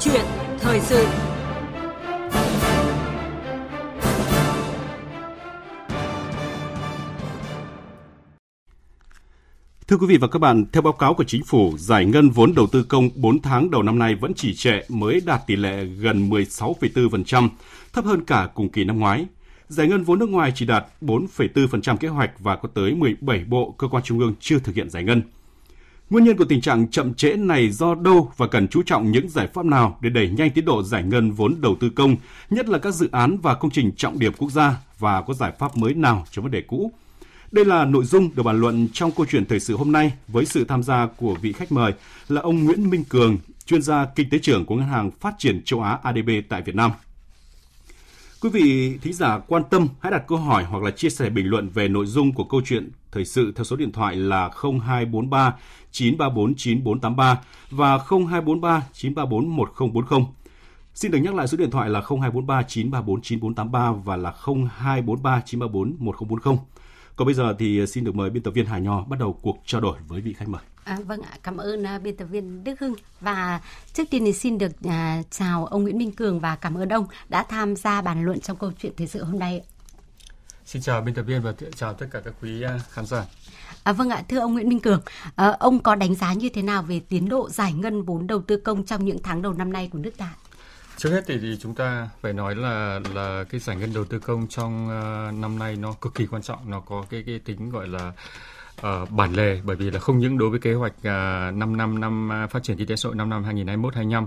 chuyện thời sự. Thưa quý vị và các bạn, theo báo cáo của chính phủ, giải ngân vốn đầu tư công 4 tháng đầu năm nay vẫn chỉ trệ mới đạt tỷ lệ gần 16,4%, thấp hơn cả cùng kỳ năm ngoái. Giải ngân vốn nước ngoài chỉ đạt 4,4% kế hoạch và có tới 17 bộ cơ quan trung ương chưa thực hiện giải ngân. Nguyên nhân của tình trạng chậm trễ này do đâu và cần chú trọng những giải pháp nào để đẩy nhanh tiến độ giải ngân vốn đầu tư công, nhất là các dự án và công trình trọng điểm quốc gia và có giải pháp mới nào cho vấn đề cũ? Đây là nội dung được bàn luận trong câu chuyện thời sự hôm nay với sự tham gia của vị khách mời là ông Nguyễn Minh Cường, chuyên gia kinh tế trưởng của Ngân hàng Phát triển châu Á ADB tại Việt Nam. Quý vị thính giả quan tâm hãy đặt câu hỏi hoặc là chia sẻ bình luận về nội dung của câu chuyện thời sự theo số điện thoại là 0243 934 9483 và 0243 934 1040. Xin được nhắc lại số điện thoại là 0243 934 9483 và là 0243 934 1040. Còn bây giờ thì à, xin được mời biên tập viên Hà Nho bắt đầu cuộc trao đổi với vị khách mời. À, vâng ạ, cảm ơn uh, biên tập viên Đức Hưng và trước tiên thì xin được uh, chào ông Nguyễn Minh Cường và cảm ơn ông đã tham gia bàn luận trong câu chuyện thời sự hôm nay. Xin chào biên tập viên và chào tất cả các quý uh, khán giả. À, vâng ạ, thưa ông Nguyễn Minh Cường, à, ông có đánh giá như thế nào về tiến độ giải ngân vốn đầu tư công trong những tháng đầu năm nay của nước ta? Trước hết thì, thì chúng ta phải nói là là cái giải ngân đầu tư công trong uh, năm nay nó cực kỳ quan trọng, nó có cái cái tính gọi là uh, bản lề bởi vì là không những đối với kế hoạch uh, 5 năm năm phát triển kinh tế xã hội 5 năm 2021 25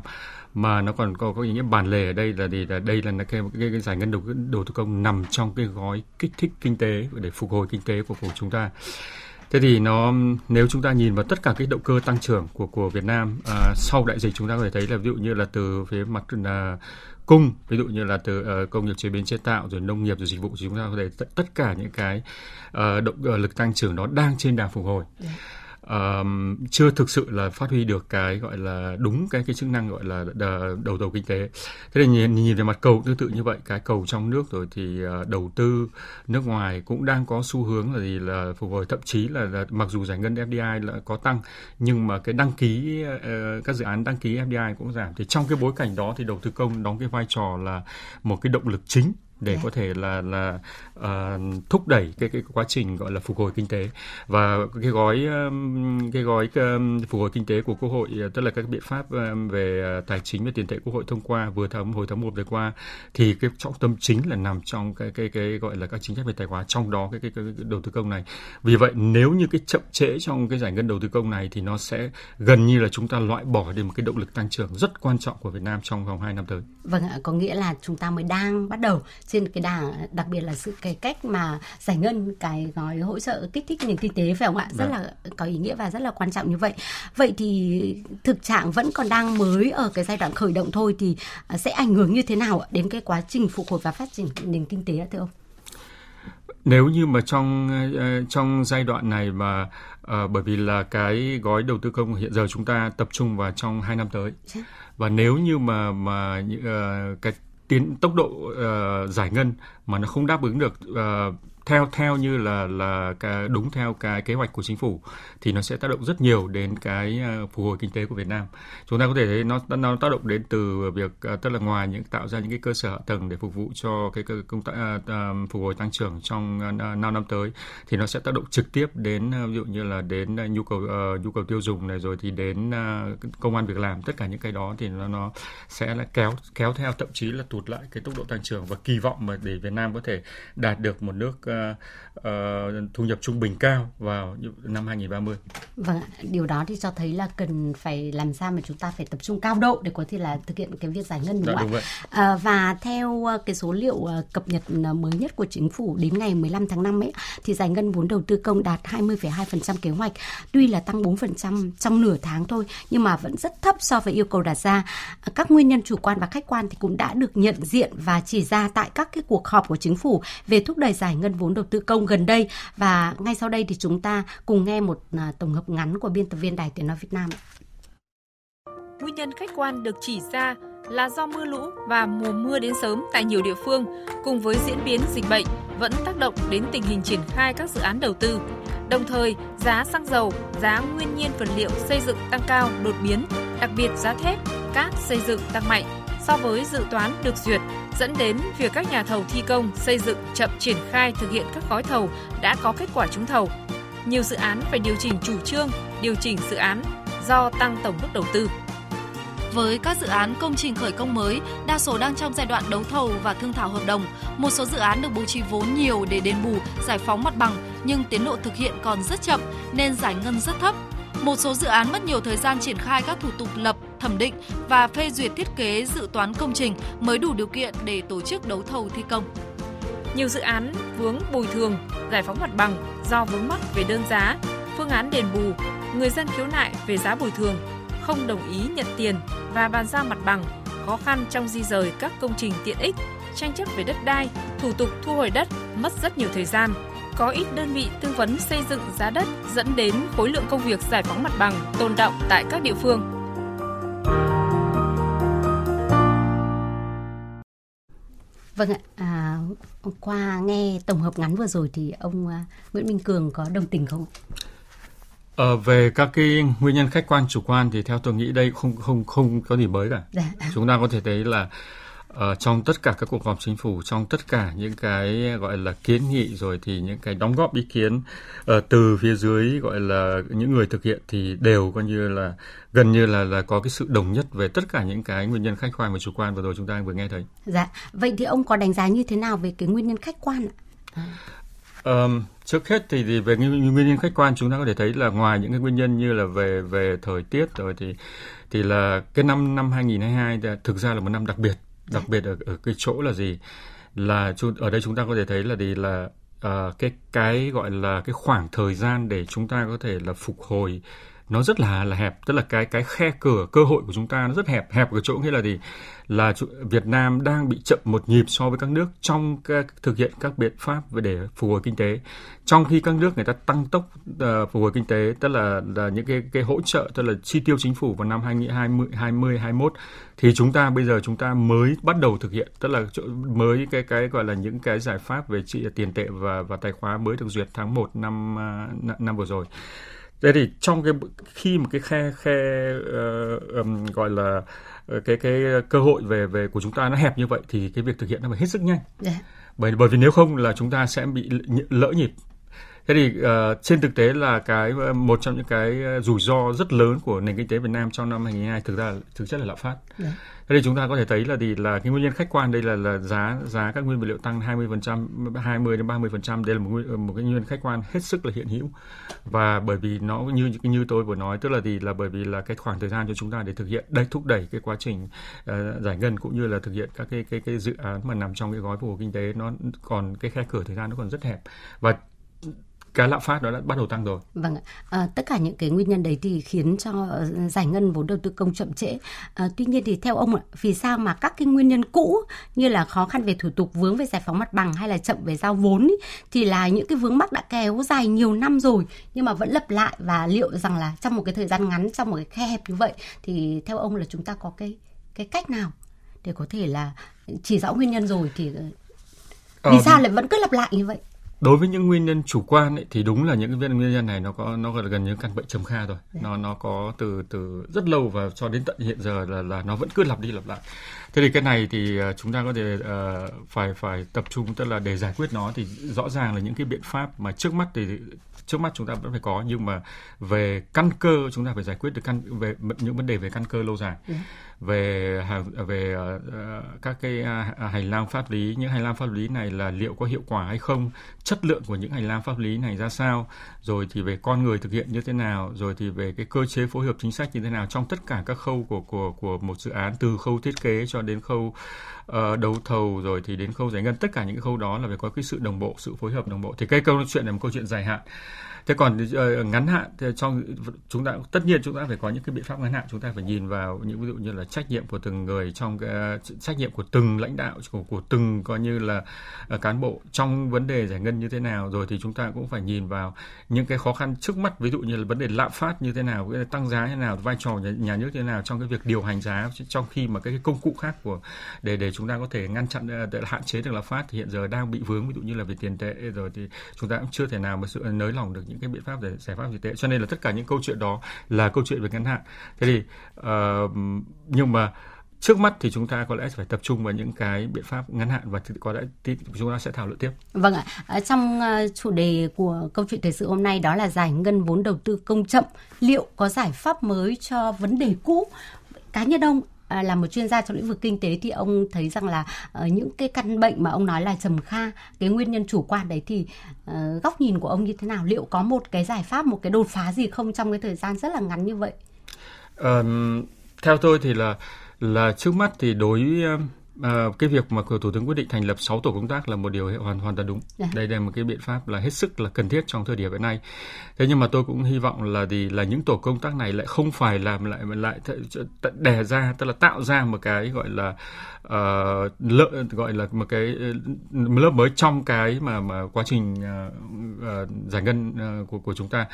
mà nó còn có có ý nghĩa bản lề ở đây là gì là đây là cái, cái, cái giải ngân đầu đầu tư công nằm trong cái gói kích thích kinh tế để phục hồi kinh tế của của chúng ta. Thế thì nó nếu chúng ta nhìn vào tất cả cái động cơ tăng trưởng của của Việt Nam à, sau đại dịch chúng ta có thể thấy là ví dụ như là từ phía mặt là cung ví dụ như là từ uh, công nghiệp chế biến chế tạo rồi nông nghiệp rồi dịch vụ thì chúng ta có thể t- tất cả những cái uh, động uh, lực tăng trưởng đó đang trên đà phục hồi. Yeah chưa thực sự là phát huy được cái gọi là đúng cái cái chức năng gọi là đầu tàu kinh tế. Thế thì nhìn, nhìn về mặt cầu tương tự như vậy, cái cầu trong nước rồi thì uh, đầu tư nước ngoài cũng đang có xu hướng là gì là phục hồi thậm chí là, là mặc dù giải ngân FDI là có tăng nhưng mà cái đăng ký uh, các dự án đăng ký FDI cũng giảm. Thì trong cái bối cảnh đó thì đầu tư công đóng cái vai trò là một cái động lực chính để có thể là là uh, thúc đẩy cái cái quá trình gọi là phục hồi kinh tế. Và cái gói um, cái gói um, phục hồi kinh tế của quốc hội tức là các biện pháp um, về tài chính và tiền tệ quốc hội thông qua vừa tháng hồi tháng 1 vừa qua thì cái trọng tâm chính là nằm trong cái cái cái gọi là các chính sách về tài khoá trong đó cái, cái, cái đầu tư công này. Vì vậy nếu như cái chậm trễ trong cái giải ngân đầu tư công này thì nó sẽ gần như là chúng ta loại bỏ đi một cái động lực tăng trưởng rất quan trọng của Việt Nam trong vòng 2 năm tới. Vâng ạ, có nghĩa là chúng ta mới đang bắt đầu trên cái đà đặc biệt là sự cái cách mà giải ngân cái gói hỗ trợ kích thích nền kinh tế phải không ạ rất vâng. là có ý nghĩa và rất là quan trọng như vậy vậy thì thực trạng vẫn còn đang mới ở cái giai đoạn khởi động thôi thì à, sẽ ảnh hưởng như thế nào đến cái quá trình phục hồi và phát triển nền kinh tế thưa ông nếu như mà trong uh, trong giai đoạn này mà uh, bởi vì là cái gói đầu tư công hiện giờ chúng ta tập trung vào trong hai năm tới dạ. và nếu như mà mà uh, cái tiến tốc độ uh, giải ngân mà nó không đáp ứng được uh, theo theo như là là cái, đúng theo cái kế hoạch của chính phủ thì nó sẽ tác động rất nhiều đến cái ờ, phục hồi kinh tế của Việt Nam. Chúng ta có thể thấy nó nó tác động đến từ việc ờ, tức là ngoài những tạo ra những cái cơ sở hạ tầng để phục vụ cho cái công tác ờ, phục hồi tăng trưởng trong 5 năm tới thì nó sẽ tác động trực tiếp đến ví dụ như là đến nhu cầu nhu cầu tiêu dùng này rồi thì đến công an việc làm tất cả những cái đó thì nó nó sẽ là kéo kéo theo thậm chí là tụt lại cái tốc độ tăng trưởng và kỳ vọng mà để Việt Nam có thể đạt được một nước uh, uh, thu nhập trung bình cao vào năm 2030. Vâng điều đó thì cho thấy là cần phải làm sao mà chúng ta phải tập trung cao độ để có thể là thực hiện cái việc giải ngân đúng không ạ? À, và theo cái số liệu cập nhật mới nhất của chính phủ đến ngày 15 tháng 5 ấy thì giải ngân vốn đầu tư công đạt 20,2% kế hoạch, tuy là tăng 4% trong nửa tháng thôi nhưng mà vẫn rất thấp so với yêu cầu đặt ra. Các nguyên nhân chủ quan và khách quan thì cũng đã được nhận diện và chỉ ra tại các cái cuộc họp của chính phủ về thúc đẩy giải ngân vốn đầu tư công gần đây và ngay sau đây thì chúng ta cùng nghe một à, tổng hợp ngắn của biên tập viên Đài Tiếng nói Việt Nam. Nguyên nhân khách quan được chỉ ra là do mưa lũ và mùa mưa đến sớm tại nhiều địa phương cùng với diễn biến dịch bệnh vẫn tác động đến tình hình triển khai các dự án đầu tư. Đồng thời, giá xăng dầu, giá nguyên nhiên vật liệu xây dựng tăng cao đột biến, đặc biệt giá thép cát xây dựng tăng mạnh so với dự toán được duyệt, dẫn đến việc các nhà thầu thi công xây dựng chậm triển khai thực hiện các gói thầu đã có kết quả trúng thầu. Nhiều dự án phải điều chỉnh chủ trương, điều chỉnh dự án do tăng tổng mức đầu tư. Với các dự án công trình khởi công mới, đa số đang trong giai đoạn đấu thầu và thương thảo hợp đồng. Một số dự án được bố trí vốn nhiều để đền bù, giải phóng mặt bằng nhưng tiến độ thực hiện còn rất chậm nên giải ngân rất thấp. Một số dự án mất nhiều thời gian triển khai các thủ tục lập, thẩm định và phê duyệt thiết kế dự toán công trình mới đủ điều kiện để tổ chức đấu thầu thi công. Nhiều dự án vướng bồi thường, giải phóng mặt bằng do vướng mắc về đơn giá, phương án đền bù, người dân khiếu nại về giá bồi thường, không đồng ý nhận tiền và bàn giao mặt bằng, khó khăn trong di rời các công trình tiện ích, tranh chấp về đất đai, thủ tục thu hồi đất mất rất nhiều thời gian. Có ít đơn vị tư vấn xây dựng giá đất dẫn đến khối lượng công việc giải phóng mặt bằng tồn động tại các địa phương. Vâng ạ, à, qua nghe tổng hợp ngắn vừa rồi thì ông uh, Nguyễn Minh Cường có đồng tình không? Ờ, về các cái nguyên nhân khách quan chủ quan thì theo tôi nghĩ đây không không không có gì mới cả. Dạ. Chúng ta có thể thấy là uh, trong tất cả các cuộc họp chính phủ, trong tất cả những cái gọi là kiến nghị rồi thì những cái đóng góp ý kiến uh, từ phía dưới gọi là những người thực hiện thì đều coi như là gần như là là có cái sự đồng nhất về tất cả những cái nguyên nhân khách quan và chủ quan vừa rồi chúng ta vừa nghe thấy. Dạ. Vậy thì ông có đánh giá như thế nào về cái nguyên nhân khách quan ạ? Um, trước hết thì, thì về nguyên nhân khách quan chúng ta có thể thấy là ngoài những cái nguyên nhân như là về về thời tiết rồi thì thì là cái năm năm 2022 thực ra là một năm đặc biệt đặc biệt ở, ở cái chỗ là gì? Là ở đây chúng ta có thể thấy là gì? Là uh, cái cái gọi là cái khoảng thời gian để chúng ta có thể là phục hồi nó rất là là hẹp tức là cái cái khe cửa cơ hội của chúng ta nó rất hẹp. Hẹp ở chỗ nghĩa là gì? Là Việt Nam đang bị chậm một nhịp so với các nước trong các, thực hiện các biện pháp để phục hồi kinh tế. Trong khi các nước người ta tăng tốc uh, phục hồi kinh tế tức là là những cái cái hỗ trợ tức là chi tiêu chính phủ vào năm 2020 20 21 thì chúng ta bây giờ chúng ta mới bắt đầu thực hiện tức là mới cái cái gọi là những cái giải pháp về trị tiền tệ và và tài khoá mới được duyệt tháng 1 năm uh, năm vừa rồi thế thì trong cái khi một cái khe khe uh, um, gọi là uh, cái cái cơ hội về về của chúng ta nó hẹp như vậy thì cái việc thực hiện nó phải hết sức nhanh yeah. Dạ. bởi bởi vì nếu không là chúng ta sẽ bị lỡ nhịp thế thì uh, trên thực tế là cái một trong những cái rủi ro rất lớn của nền kinh tế Việt Nam trong năm 2022 thực ra thực chất là lạm phát yeah. Dạ. Thế thì chúng ta có thể thấy là thì là cái nguyên nhân khách quan đây là là giá giá các nguyên vật liệu tăng 20%, 20 đến 30%, đây là một một cái nguyên nhân khách quan hết sức là hiện hữu. Và bởi vì nó như như tôi vừa nói tức là thì là bởi vì là cái khoảng thời gian cho chúng ta để thực hiện đây thúc đẩy cái quá trình uh, giải ngân cũng như là thực hiện các cái cái cái dự án mà nằm trong cái gói phục hồi kinh tế nó còn cái khe cửa thời gian nó còn rất hẹp và cái lạm phát nó đã bắt đầu tăng rồi. Vâng, à, tất cả những cái nguyên nhân đấy thì khiến cho ờ, giải ngân vốn đầu tư công chậm trễ. À, tuy nhiên thì theo ông ạ, vì sao mà các cái nguyên nhân cũ như là khó khăn về thủ tục vướng về giải phóng mặt bằng hay là chậm về giao vốn ý, thì là những cái vướng mắc đã kéo dài nhiều năm rồi nhưng mà vẫn lặp lại và liệu rằng là trong một cái thời gian ngắn trong một cái khe hẹp như vậy thì theo ông là chúng ta có cái cái cách nào để có thể là chỉ rõ nguyên nhân rồi thì vì sao lại vẫn cứ lặp lại như vậy? Đối với những nguyên nhân chủ quan ấy, thì đúng là những cái nguyên nhân này nó có nó gần như căn bệnh trầm kha rồi dạ. nó nó có từ từ rất lâu và cho đến tận hiện giờ là là nó vẫn cứ lặp đi lặp lại thế thì cái này thì uh, chúng ta có thể uh, phải phải tập trung tức là để giải quyết nó thì rõ ràng là những cái biện pháp mà trước mắt thì trước mắt chúng ta vẫn phải có nhưng mà về căn cơ chúng ta phải giải quyết được căn về những vấn đề về căn cơ lâu dài. Về về uh, các cái uh, hành lang pháp lý những hành lang pháp lý này là liệu có hiệu quả hay không chất lượng của những hành lang pháp lý này ra sao rồi thì về con người thực hiện như thế nào rồi thì về cái cơ chế phối hợp chính sách như thế nào trong tất cả các khâu của của của một dự án từ khâu thiết kế cho đến khâu uh, đấu thầu rồi thì đến khâu giải ngân. Tất cả những cái khâu đó là phải có cái sự đồng bộ sự phối hợp đồng bộ. Thì cái câu chuyện này một câu chuyện dài hạn. Thế còn uh, ngắn hạn thì trong chúng ta tất nhiên chúng ta phải có những cái biện pháp ngắn hạn. Chúng ta phải nhìn vào những ví dụ như là trách nhiệm của từng người trong cái, uh, trách nhiệm của từng lãnh đạo của, của từng coi như là uh, cán bộ trong vấn đề giải ngân ngân như thế nào. Rồi thì chúng ta cũng phải nhìn vào những cái khó khăn trước mắt ví dụ như là vấn đề lạm phát như thế nào tăng giá như thế nào vai trò nhà, nhà nước như thế nào trong cái việc điều hành giá trong khi mà cái, cái công cụ khác của để để chúng ta có thể ngăn chặn ờ, để hạn chế được lạm phát thì hiện giờ đang bị vướng ví dụ như là về tiền tệ rồi thì chúng ta cũng chưa thể nào mà sự nới lỏng được những cái biện pháp để giải pháp tiền tệ cho nên là tất cả những câu chuyện đó là câu chuyện về ngắn hạn thế thì uh, nhưng mà trước mắt thì chúng ta có lẽ phải tập trung vào những cái biện pháp ngắn hạn và có lẽ chúng ta sẽ thảo luận tiếp. Vâng ạ, trong ờ, chủ đề của câu chuyện thời sự hôm nay đó là giải ngân vốn đầu tư công chậm, liệu có giải pháp mới cho vấn đề cũ? Cá nhân ông à, là một chuyên gia trong lĩnh vực kinh tế thì ông thấy rằng là uh, những cái căn bệnh mà ông nói là trầm kha cái nguyên nhân chủ quan đấy thì uh, góc nhìn của ông như thế nào? Liệu có một cái giải pháp một cái đột phá gì không trong cái thời gian rất là ngắn như vậy? Um, theo tôi thì là là trước mắt thì đối À, cái việc mà thủ tướng quyết định thành lập 6 tổ công tác là một điều hoàn hoàn toàn đúng. Dạ. Đây là một cái biện pháp là hết sức là cần thiết trong thời điểm hiện nay. Thế nhưng mà tôi cũng hy vọng là gì là những tổ công tác này lại không phải làm lại lại đè ra tức là tạo ra một cái gọi là uh, lợi gọi là một cái lớp mới trong cái mà mà quá trình uh, uh, giải ngân uh, của của chúng ta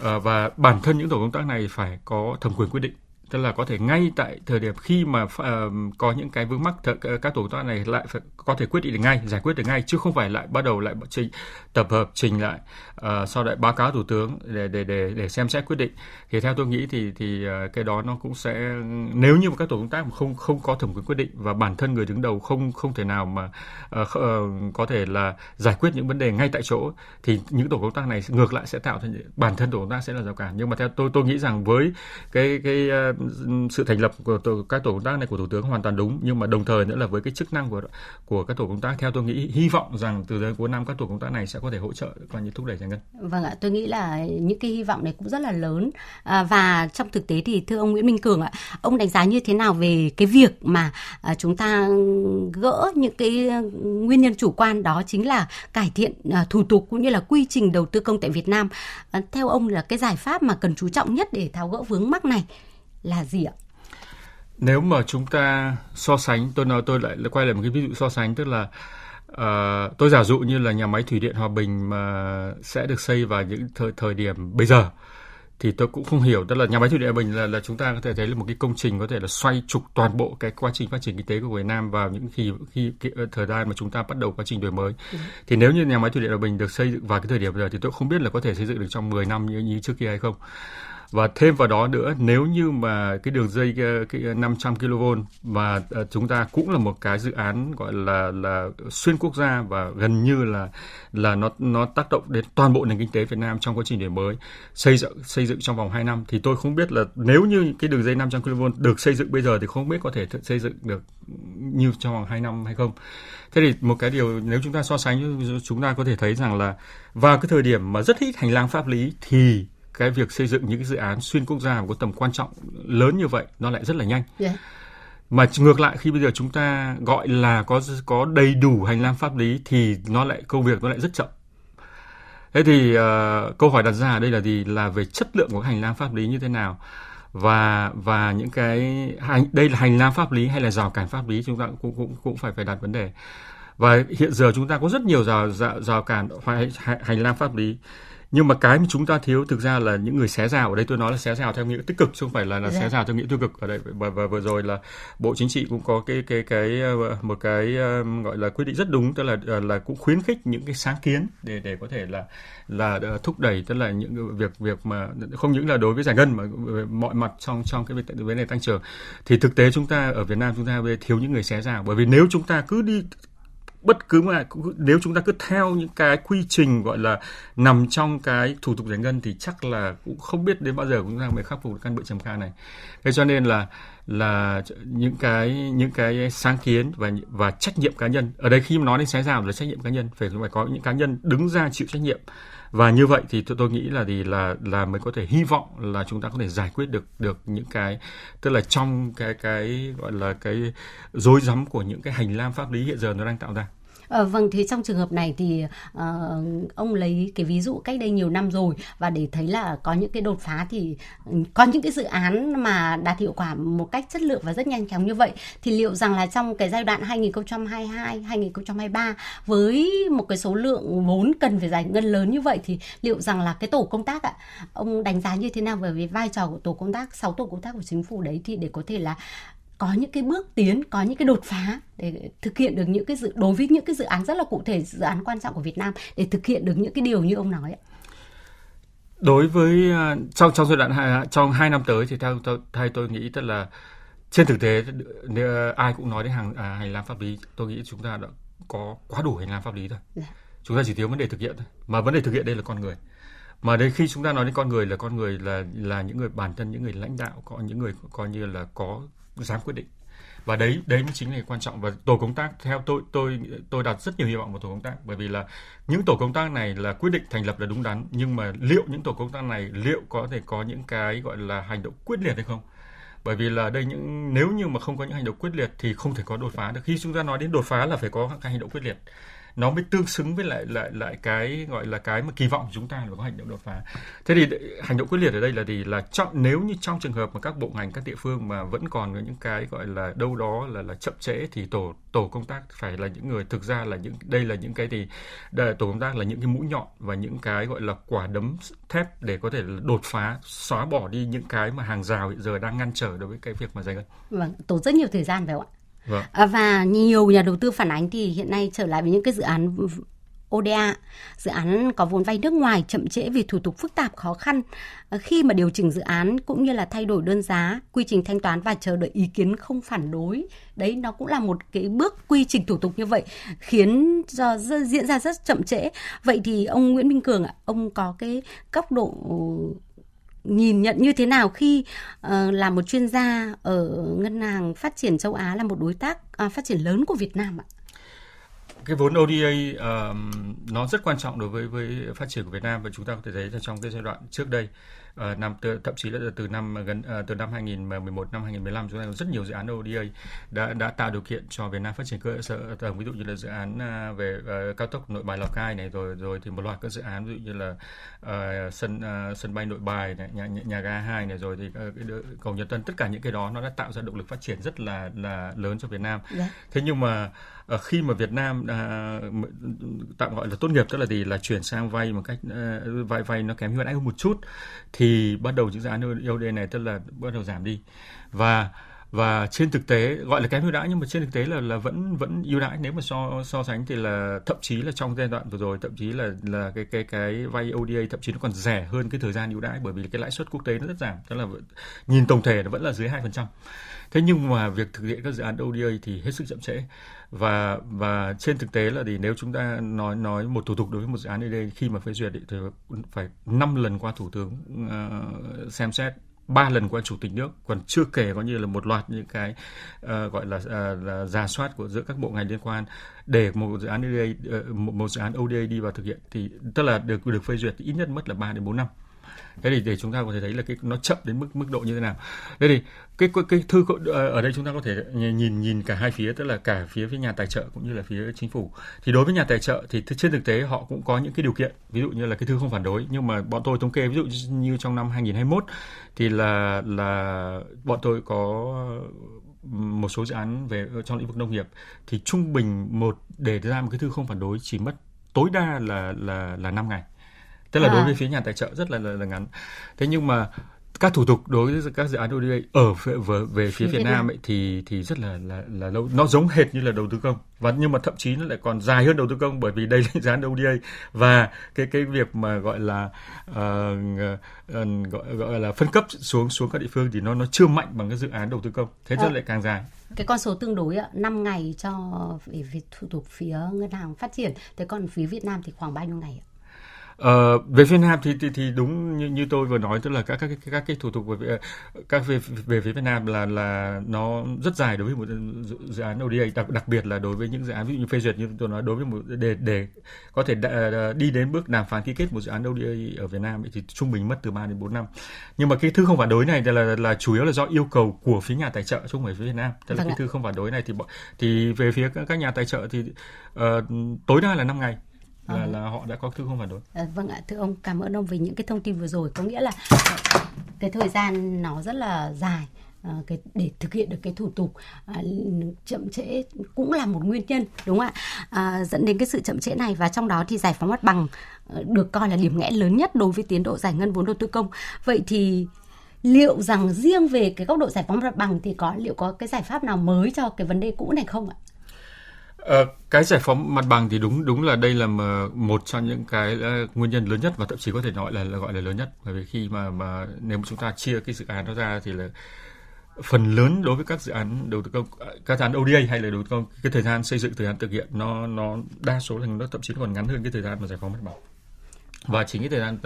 uh, và bản thân những tổ công tác này phải có thẩm quyền quyết định tức là có thể ngay tại thời điểm khi mà uh, có những cái vướng mắc th- ờ, các tổ công tác này lại phải có thể quyết định được ngay giải quyết được ngay chứ không phải lại bắt đầu lại trình tập hợp trình lại uh, sau lại báo cáo thủ tướng để để để để xem xét quyết định. Thì theo tôi nghĩ thì thì uh, cái đó nó cũng sẽ nếu như mà các tổ công tác mà không không có thẩm quyền quyết định và bản thân người đứng đầu không không thể nào mà uh, uh, có thể là giải quyết những vấn đề ngay tại chỗ thì những tổ công tác này ngược lại sẽ tạo thành bản thân tổ công tác sẽ là rào cản. Nhưng mà theo tôi tôi nghĩ rằng với cái cái uh, sự thành lập của tổ, các tổ công tác này của thủ tướng hoàn toàn đúng nhưng mà đồng thời nữa là với cái chức năng của của các tổ công tác theo tôi nghĩ hy vọng rằng từ đến cuối năm các tổ công tác này sẽ có thể hỗ trợ và như thúc đẩy giải ngân. Vâng ạ, tôi nghĩ là những cái hy vọng này cũng rất là lớn à, và trong thực tế thì thưa ông Nguyễn Minh Cường ạ, ông đánh giá như thế nào về cái việc mà à, chúng ta gỡ những cái nguyên nhân chủ quan đó chính là cải thiện à, thủ tục cũng như là quy trình đầu tư công tại Việt Nam. À, theo ông là cái giải pháp mà cần chú trọng nhất để tháo gỡ vướng mắc này là gì ạ? Nếu mà chúng ta so sánh, tôi nói tôi lại quay lại một cái ví dụ so sánh tức là uh, tôi giả dụ như là nhà máy thủy điện Hòa Bình mà sẽ được xây vào những thời thời điểm bây giờ thì tôi cũng không hiểu tức là nhà máy thủy điện Hòa Bình là là chúng ta có thể thấy là một cái công trình có thể là xoay trục toàn bộ cái quá trình phát triển kinh tế của Việt Nam vào những khi khi cái, ờ, thời gian mà chúng ta bắt đầu quá trình đổi mới. Ừ. Thì nếu như nhà máy thủy điện Hòa Bình được xây dựng vào cái thời điểm bây giờ thì tôi không biết là có thể xây dựng được trong 10 năm như, như trước kia hay không và thêm vào đó nữa, nếu như mà cái đường dây ờ, cái ờ, 500 kV và ờ, chúng ta cũng là một cái dự án gọi là là xuyên quốc gia và gần như là là nó nó tác động đến toàn bộ nền kinh tế Việt Nam trong quá trình đổi mới, xây dựng xây dựng trong vòng 2 năm, thì tôi không biết là nếu như cái đường dây 500 kV được xây dựng bây giờ thì không biết có thể xây dựng được như trong vòng 2 năm hay không. Thế thì một cái điều nếu chúng ta so sánh chúng ta có thể thấy rằng là vào cái thời điểm mà rất ít hành lang pháp lý thì cái việc xây dựng những cái dự án xuyên quốc gia có tầm quan trọng lớn như vậy nó lại rất là nhanh. Yeah. Dạ. Mà ngược lại khi bây giờ chúng ta gọi là có có đầy đủ hành lang pháp lý thì nó lại công việc nó lại rất chậm. Thế thì uh, câu hỏi đặt ra ở đây là gì? Là về chất lượng của hành lang pháp lý như thế nào? và và những cái đây là hành lang pháp lý hay là rào cản pháp lý chúng ta cũng cũng cũng phải phải đặt vấn đề và hiện giờ chúng ta có rất nhiều rào rào, rào cản hành lang pháp lý nhưng mà cái mà chúng ta thiếu thực ra là những người xé rào ở đây tôi nói là xé rào theo nghĩa tích cực chứ không phải là là xé dạ. rào theo nghĩa tiêu cực. Ở đây và, và vừa rồi là bộ chính trị cũng có cái cái cái ờ, một cái gọi là quyết định rất đúng tức là ờ, là cũng khuyến khích những cái sáng kiến để để có thể là là ờ, thúc đẩy tức là những việc việc mà không những là đối với giải ngân mà mọi mặt trong trong cái vấn đề tăng trưởng. Thì thực tế chúng ta ở Việt Nam chúng ta thiếu những người xé rào. Bởi vì nếu chúng ta cứ đi bất cứ mà nếu chúng ta cứ theo những cái quy trình gọi là nằm trong cái thủ tục giải ngân thì chắc là cũng không biết đến bao giờ chúng ta mới khắc phục được căn bệnh trầm kha này. Thế cho nên là là những cái những cái sáng kiến và và trách nhiệm cá nhân, ở đây khi mà nói đến sáng rào là trách nhiệm cá nhân, phải phải có những cá nhân đứng ra chịu trách nhiệm và như vậy thì tôi, tôi nghĩ là thì là là mới có thể hy vọng là chúng ta có thể giải quyết được được những cái tức là trong cái cái gọi là cái rối rắm của những cái hành lang pháp lý hiện giờ nó đang tạo ra. À, vâng, thế trong trường hợp này thì uh, ông lấy cái ví dụ cách đây nhiều năm rồi và để thấy là có những cái đột phá thì ừ, có những cái dự án mà đạt hiệu quả một cách chất lượng và rất nhanh chóng như vậy thì liệu rằng là trong cái giai đoạn 2022 2023 với một cái số lượng vốn cần phải giải ngân lớn như vậy thì liệu rằng là cái tổ công tác ạ ông đánh giá như thế nào về vai trò của tổ công tác sáu tổ công tác của chính phủ đấy thì để có thể là có những cái bước tiến có những cái đột phá để thực hiện được những cái dự đối với những cái dự án rất là cụ thể dự án quan trọng của Việt Nam để thực hiện được những cái điều như ông nói ạ. Đối với à, trong trong giai đoạn hai trong hai năm tới thì theo tôi theo tôi nghĩ tức là trên thực tế ai cũng nói đến hàng à, hành lang pháp lý tôi nghĩ chúng ta đã có quá đủ hành lang pháp lý rồi. Dạ. chúng ta chỉ thiếu vấn đề thực hiện thôi. Mà vấn đề thực hiện đây là con người. Mà đây khi chúng ta nói đến con người là con người là là những người bản thân những người lãnh đạo có những người coi như là có dám quyết định. Và đấy đấy mới chính là quan trọng. Và tổ công tác, theo tôi tôi tôi đặt rất nhiều hy vọng vào tổ công tác. Bởi vì là những tổ công tác này là quyết định thành lập là đúng đắn. Nhưng mà liệu những tổ công tác này liệu có thể có những cái gọi là hành động quyết liệt hay không? Bởi vì là đây những, nếu như mà không có những hành động quyết liệt thì không thể có đột phá được. Khi chúng ta nói đến đột phá là phải có các hành động quyết liệt nó mới tương xứng với lại lại lại cái gọi là cái mà kỳ vọng của chúng ta là có hành động đột phá thế thì hành động quyết liệt ở đây là gì là chậm nếu như trong trường hợp mà các bộ ngành các địa phương mà vẫn còn có những cái gọi là đâu đó là là chậm trễ thì tổ tổ công tác phải là những người thực ra là những đây là những cái thì đây, tổ công tác là những cái mũi nhọn và những cái gọi là quả đấm thép để có thể đột phá xóa bỏ đi những cái mà hàng rào hiện giờ đang ngăn trở đối với cái việc mà giải ngân. Vâng, tổ rất nhiều thời gian phải không ạ? Vâng. Ờ, và nhiều nhà đầu tư phản ánh thì hiện nay trở lại với những cái dự án ODA, dự án có vốn vay nước ngoài chậm trễ vì thủ tục phức tạp khó khăn ờ, khi mà điều chỉnh dự án cũng như là thay đổi đơn giá, quy trình thanh toán và chờ đợi ý kiến không phản đối. Đấy nó cũng là một cái bước quy trình thủ tục như vậy khiến cho diễn ra rất chậm trễ. Vậy thì ông Nguyễn Minh Cường ạ, ông có cái góc độ nhìn nhận như thế nào khi uh, là một chuyên gia ở ngân hàng phát triển châu Á là một đối tác uh, phát triển lớn của Việt Nam ạ? Cái vốn ODA uh, nó rất quan trọng đối với với phát triển của Việt Nam và chúng ta có thể thấy là trong cái giai đoạn trước đây uh, năm thậm chí là từ năm gần uh, từ năm 2011 năm 2015 chúng ta có rất nhiều dự án ODA đã đã tạo điều kiện cho Việt Nam phát triển cơ sở tầng ví dụ như là dự án uh, về uh, cao tốc Nội Bài Lào Cai này rồi rồi thì một loạt các dự án ví dụ như là uh, sân uh, sân bay Nội Bài này, nhà, nhà, nhà ga 2 này rồi thì uh, cái cầu Nhật Tân tất cả những cái đó nó đã tạo ra động lực phát triển rất là là lớn cho Việt Nam. Yeah. Dạ. Thế nhưng mà uh, Ờ, khi mà Việt Nam à, tạm gọi là tốt nghiệp tức là gì là chuyển sang vay một cách à, vay vay nó kém hơn anh một chút thì bắt đầu những dự án OD này tức là bắt đầu giảm đi. Và và trên thực tế gọi là kém ưu đãi nhưng mà trên thực tế là là vẫn vẫn ưu đãi. Nếu mà so so sánh thì là thậm chí là trong giai đoạn vừa rồi thậm chí là là cái cái cái vay ODA thậm chí nó còn rẻ hơn cái thời gian ưu đãi bởi vì cái lãi suất quốc tế nó rất giảm. Tức là nhìn tổng thể nó vẫn là dưới hai phần trăm. Thế nhưng mà việc thực hiện các dự án ODA thì hết sức chậm trễ. Và và trên thực tế là thì nếu chúng ta nói nói một thủ tục đối với một dự án ODA khi mà phê duyệt thì phải năm lần qua thủ tướng uh, xem xét ba lần của chủ tịch nước còn chưa kể có như là một loạt những cái uh, gọi là, uh, là giả soát của giữa các bộ ngành liên quan để một dự án ODA uh, ờ, một, một dự án ODA đi vào thực hiện thì tức là được được phê duyệt thì ít nhất mất là 3 đến 4 năm thế thì để chúng ta có thể thấy là cái nó chậm đến mức mức độ như thế nào. Đây thì cái cái, cái thư ờ, ở đây chúng ta có thể nhìn nhìn cả hai phía tức là cả phía phía nhà tài trợ cũng như là phía chính phủ. Thì đối với nhà tài trợ thì trên thực tế họ cũng có những cái điều kiện ví dụ như là cái thư không phản đối. Nhưng mà bọn tôi thống kê ví dụ như trong năm 2021 thì là là bọn tôi có một số dự án về ờ, trong lĩnh vực nông nghiệp. Thì trung bình một để ra một cái thư không phản đối chỉ mất tối đa là là là 5 ngày tức là à. đối với phía nhà tài trợ rất là, là là ngắn. Thế nhưng mà các thủ tục đối với các dự án ODA ở về, về, về phía Việt, Việt Nam ấy thì thì rất là là là lâu. Nó giống hệt như là đầu tư công. Và nhưng mà thậm chí nó lại còn dài hơn đầu tư công bởi vì đây là dự án ODA. Và cái cái việc mà gọi là uh, uh, gọi, gọi là phân cấp xuống xuống các địa phương thì nó nó chưa mạnh bằng cái dự án đầu tư công. Thế à. lại càng dài. Cái con số tương đối ạ 5 ngày cho về, về thủ tục phía ngân hàng phát triển. Thế còn phía Việt Nam thì khoảng bao nhiêu ngày ạ Ờ, về Việt Nam thì, thì thì đúng như, như tôi vừa nói tức là các các các, các cái thủ tục về các về về phía Việt Nam là là nó rất dài đối với một dự án ODA đặc đặc biệt là đối với những dự án ví dụ như phê duyệt như tôi nói đối với một để để có thể đã, đi đến bước đàm phán ký kết một dự án ODA ở Việt Nam thì trung bình mất từ 3 đến 4 năm. Nhưng mà cái thư không phản đối này là là chủ yếu là do yêu cầu của phía nhà tài trợ chứ không phải phía Việt Nam. Tức là vâng cái ạ. thư không phản đối này thì thì về phía các nhà tài trợ thì uh, tối đa là 5 ngày là, ờ. là họ đã có thư không phản đối. À, vâng ạ, thưa ông cảm ơn ông vì những cái thông tin vừa rồi. Có nghĩa là cái thời gian nó rất là dài cái để thực hiện được cái thủ tục à, chậm trễ cũng là một nguyên nhân đúng không ạ à, dẫn đến cái sự chậm trễ này và trong đó thì giải phóng mặt bằng được coi là điểm nghẽn lớn nhất đối với tiến độ giải ngân vốn đầu tư công vậy thì liệu rằng riêng về cái góc độ giải phóng mặt bằng thì có liệu có cái giải pháp nào mới cho cái vấn đề cũ này không ạ À, cái giải phóng mặt bằng thì đúng đúng là đây là một trong những cái ờ, nguyên nhân lớn nhất và thậm chí có thể nói là, là gọi là lớn nhất. Bởi vì khi mà mà nếu mà chúng ta chia cái dự án đó ra thì là phần lớn đối với các dự án đầu tư công à, các dự án ODA hay là đầu tư công cái thời gian xây dựng thời gian thực hiện nó nó đa số là nó thậm chí còn ngắn hơn cái thời gian mà giải phóng mặt bằng. Và chính cái thời gian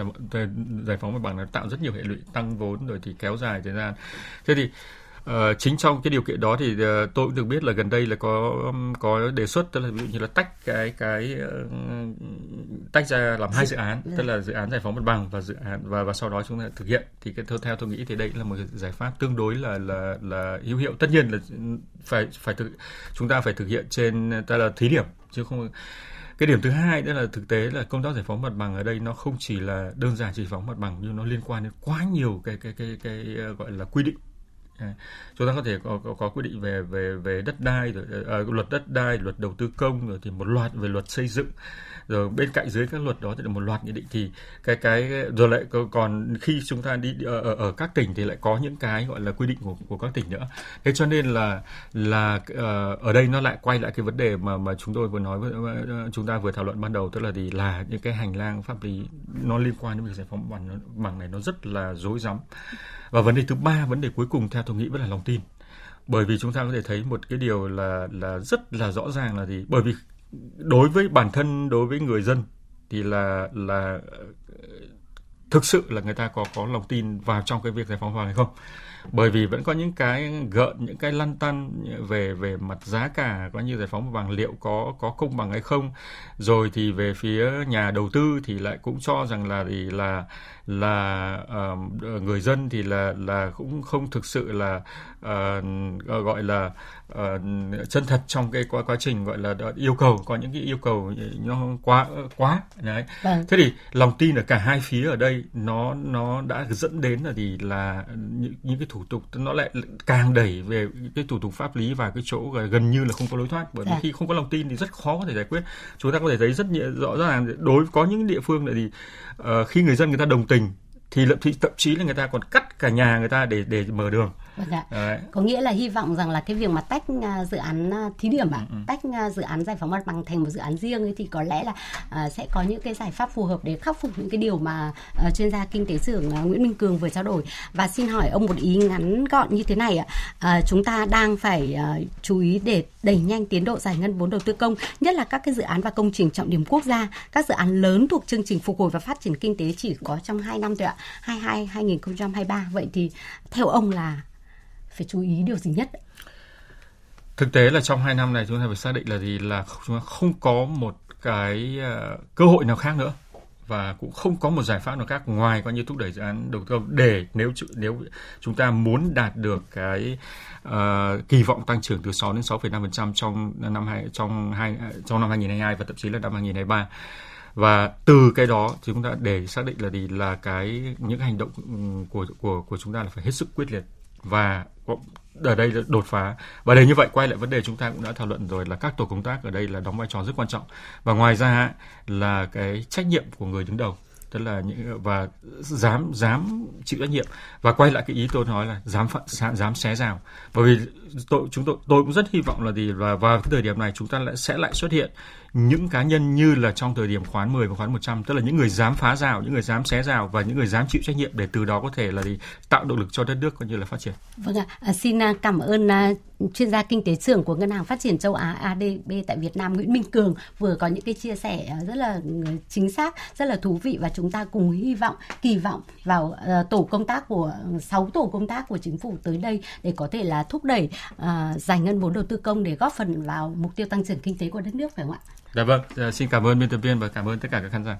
giải phóng mặt bằng nó tạo rất nhiều hệ lụy tăng vốn rồi thì kéo dài thời gian. Thế thì Uh, chính trong cái điều kiện đó thì uh, tôi cũng được biết là gần đây là có có đề xuất tức là ví dụ như là tách cái cái uh, tách ra làm hai dự án tức là dự án giải phóng mặt bằng và dự án và và sau đó chúng ta thực hiện. Thì cái theo tôi nghĩ thì đây là một giải pháp tương đối là là là hữu hiệu. Tất nhiên là phải phải thực chúng ta phải thực hiện trên ta là thí điểm chứ không cái điểm thứ hai đó là thực tế là công tác giải phóng mặt bằng ở đây nó không chỉ là đơn giản chỉ giải phóng mặt bằng nhưng nó liên quan đến quá nhiều cái cái cái cái, cái gọi là quy định Ờ, chúng ta có thể có, có, có quy định về về về đất đai rồi uh, luật đất đai luật đầu tư công rồi thì một loạt về luật xây dựng. Rồi bên cạnh dưới các luật đó thì là một loạt nghị định thì cái cái rồi lại còn khi chúng ta đi ở, ở, ở các tỉnh thì lại có những cái gọi là quy định của của các tỉnh nữa. Thế cho nên là là uh, ở đây nó lại quay lại cái vấn đề mà mà chúng tôi vừa nói với chúng ta vừa thảo luận ban đầu tức là gì? Là những cái hành lang pháp lý nó liên quan đến việc giải phóng bằng bằng này nó rất là rối rắm và vấn đề thứ ba, vấn đề cuối cùng theo tôi nghĩ vẫn là lòng tin. Bởi vì chúng ta có thể thấy một cái điều là là rất là rõ ràng là gì? Bởi vì đối với bản thân, đối với người dân thì là là ờ, thực sự là người ta có có lòng tin vào trong cái việc giải phóng hoàn hay không? Bởi vì vẫn có những cái gợn, những cái lăn tăn về về mặt giá cả, có như giải phóng vàng bằng liệu có có công bằng hay không? Rồi thì về phía nhà đầu tư thì lại cũng cho rằng là thì là là uh, người dân thì là là cũng không thực sự là uh, gọi là uh, chân thật trong cái quá quá trình gọi là yêu cầu có những cái yêu cầu nó quá quá đấy. Vâng. thế thì lòng tin ở cả hai phía ở đây nó nó đã dẫn đến là gì? Là những, những cái thủ tục nó lại càng đẩy về cái thủ tục pháp lý và cái chỗ gần như là không có lối thoát. Bởi vì à. khi không có lòng tin thì rất khó có thể giải quyết. Chúng ta có thể thấy rất rõ ràng đối có những địa phương là gì? Uh, khi người dân người ta đồng tình thì thậm chí là người ta còn cắt cả nhà người ta để để mở đường Vâng ạ. Có nghĩa là hy vọng rằng là cái việc mà tách uh, dự án uh, thí điểm à, ừ, ừ. tách uh, dự án giải phóng mặt bằng thành một dự án riêng ấy thì có lẽ là sẽ có những cái giải pháp phù hợp để khắc phục những cái điều mà chuyên gia kinh tế trưởng Nguyễn Minh Cường vừa trao đổi. Và xin hỏi ông một ý ngắn gọn như thế này ạ. Uh, chúng ta đang phải chú ý để đẩy nhanh tiến độ giải ngân vốn đầu tư công, nhất là các cái dự án và công trình trọng điểm quốc gia, các dự án lớn thuộc chương trình phục hồi và phát triển kinh tế chỉ có trong 2 năm thôi ạ, 22 2023. Vậy thì theo ông là phải chú ý điều gì nhất? Thực tế là trong hai năm này chúng ta phải xác định là gì là chúng ta không có một cái ờ, cơ hội nào khác nữa và cũng không có một giải pháp nào khác ngoài coi như thúc đẩy dự án đầu tư công để nếu nếu chúng ta muốn đạt được cái uh, kỳ vọng tăng trưởng từ 6 đến 6,5% trong năm hai trong hai trong năm 2022 và thậm chí là năm 2023 và từ cái đó thì chúng ta để xác định là gì? Là cái, những hành động của của của chúng ta là phải hết sức quyết liệt. Và ở đây là đột phá. Và để như vậy quay lại vấn đề chúng ta cũng đã thảo luận rồi là các tổ công tác ở đây là đóng vai trò rất quan trọng. Và ngoài ra là cái trách nhiệm của người đứng đầu, tức là những, và dám dám chịu trách nhiệm. Và quay lại cái ý tôi nói là dám phận, dám xé rào. Bởi vì tôi, chúng tôi tôi cũng rất hy vọng là gì? Và vào cái thời điểm này chúng ta lại, sẽ lại xuất hiện những cá nhân như là trong thời điểm khoán 10 và khoán 100 tức là những người dám phá rào, những người dám xé rào và những người dám chịu trách nhiệm để từ đó có thể là tạo động lực cho đất nước cũng như là phát triển. Vâng ạ, à, xin à, cảm ơn à, chuyên gia kinh tế trưởng của Ngân hàng Phát triển châu Á ADB tại Việt Nam Nguyễn Minh Cường vừa có những cái chia sẻ à, rất là ừ, chính xác, rất là thú vị và chúng ta cùng hy vọng, kỳ vọng vào à, tổ công tác của 6 tổ công tác của chính phủ tới đây để có thể là thúc đẩy uh, giải ngân vốn đầu tư công để góp phần vào mục tiêu tăng trưởng kinh tế của đất nước phải không ạ? Dạ vâng, ờ, xin cảm ơn biên tập viên và cảm ơn tất cả các khán giả.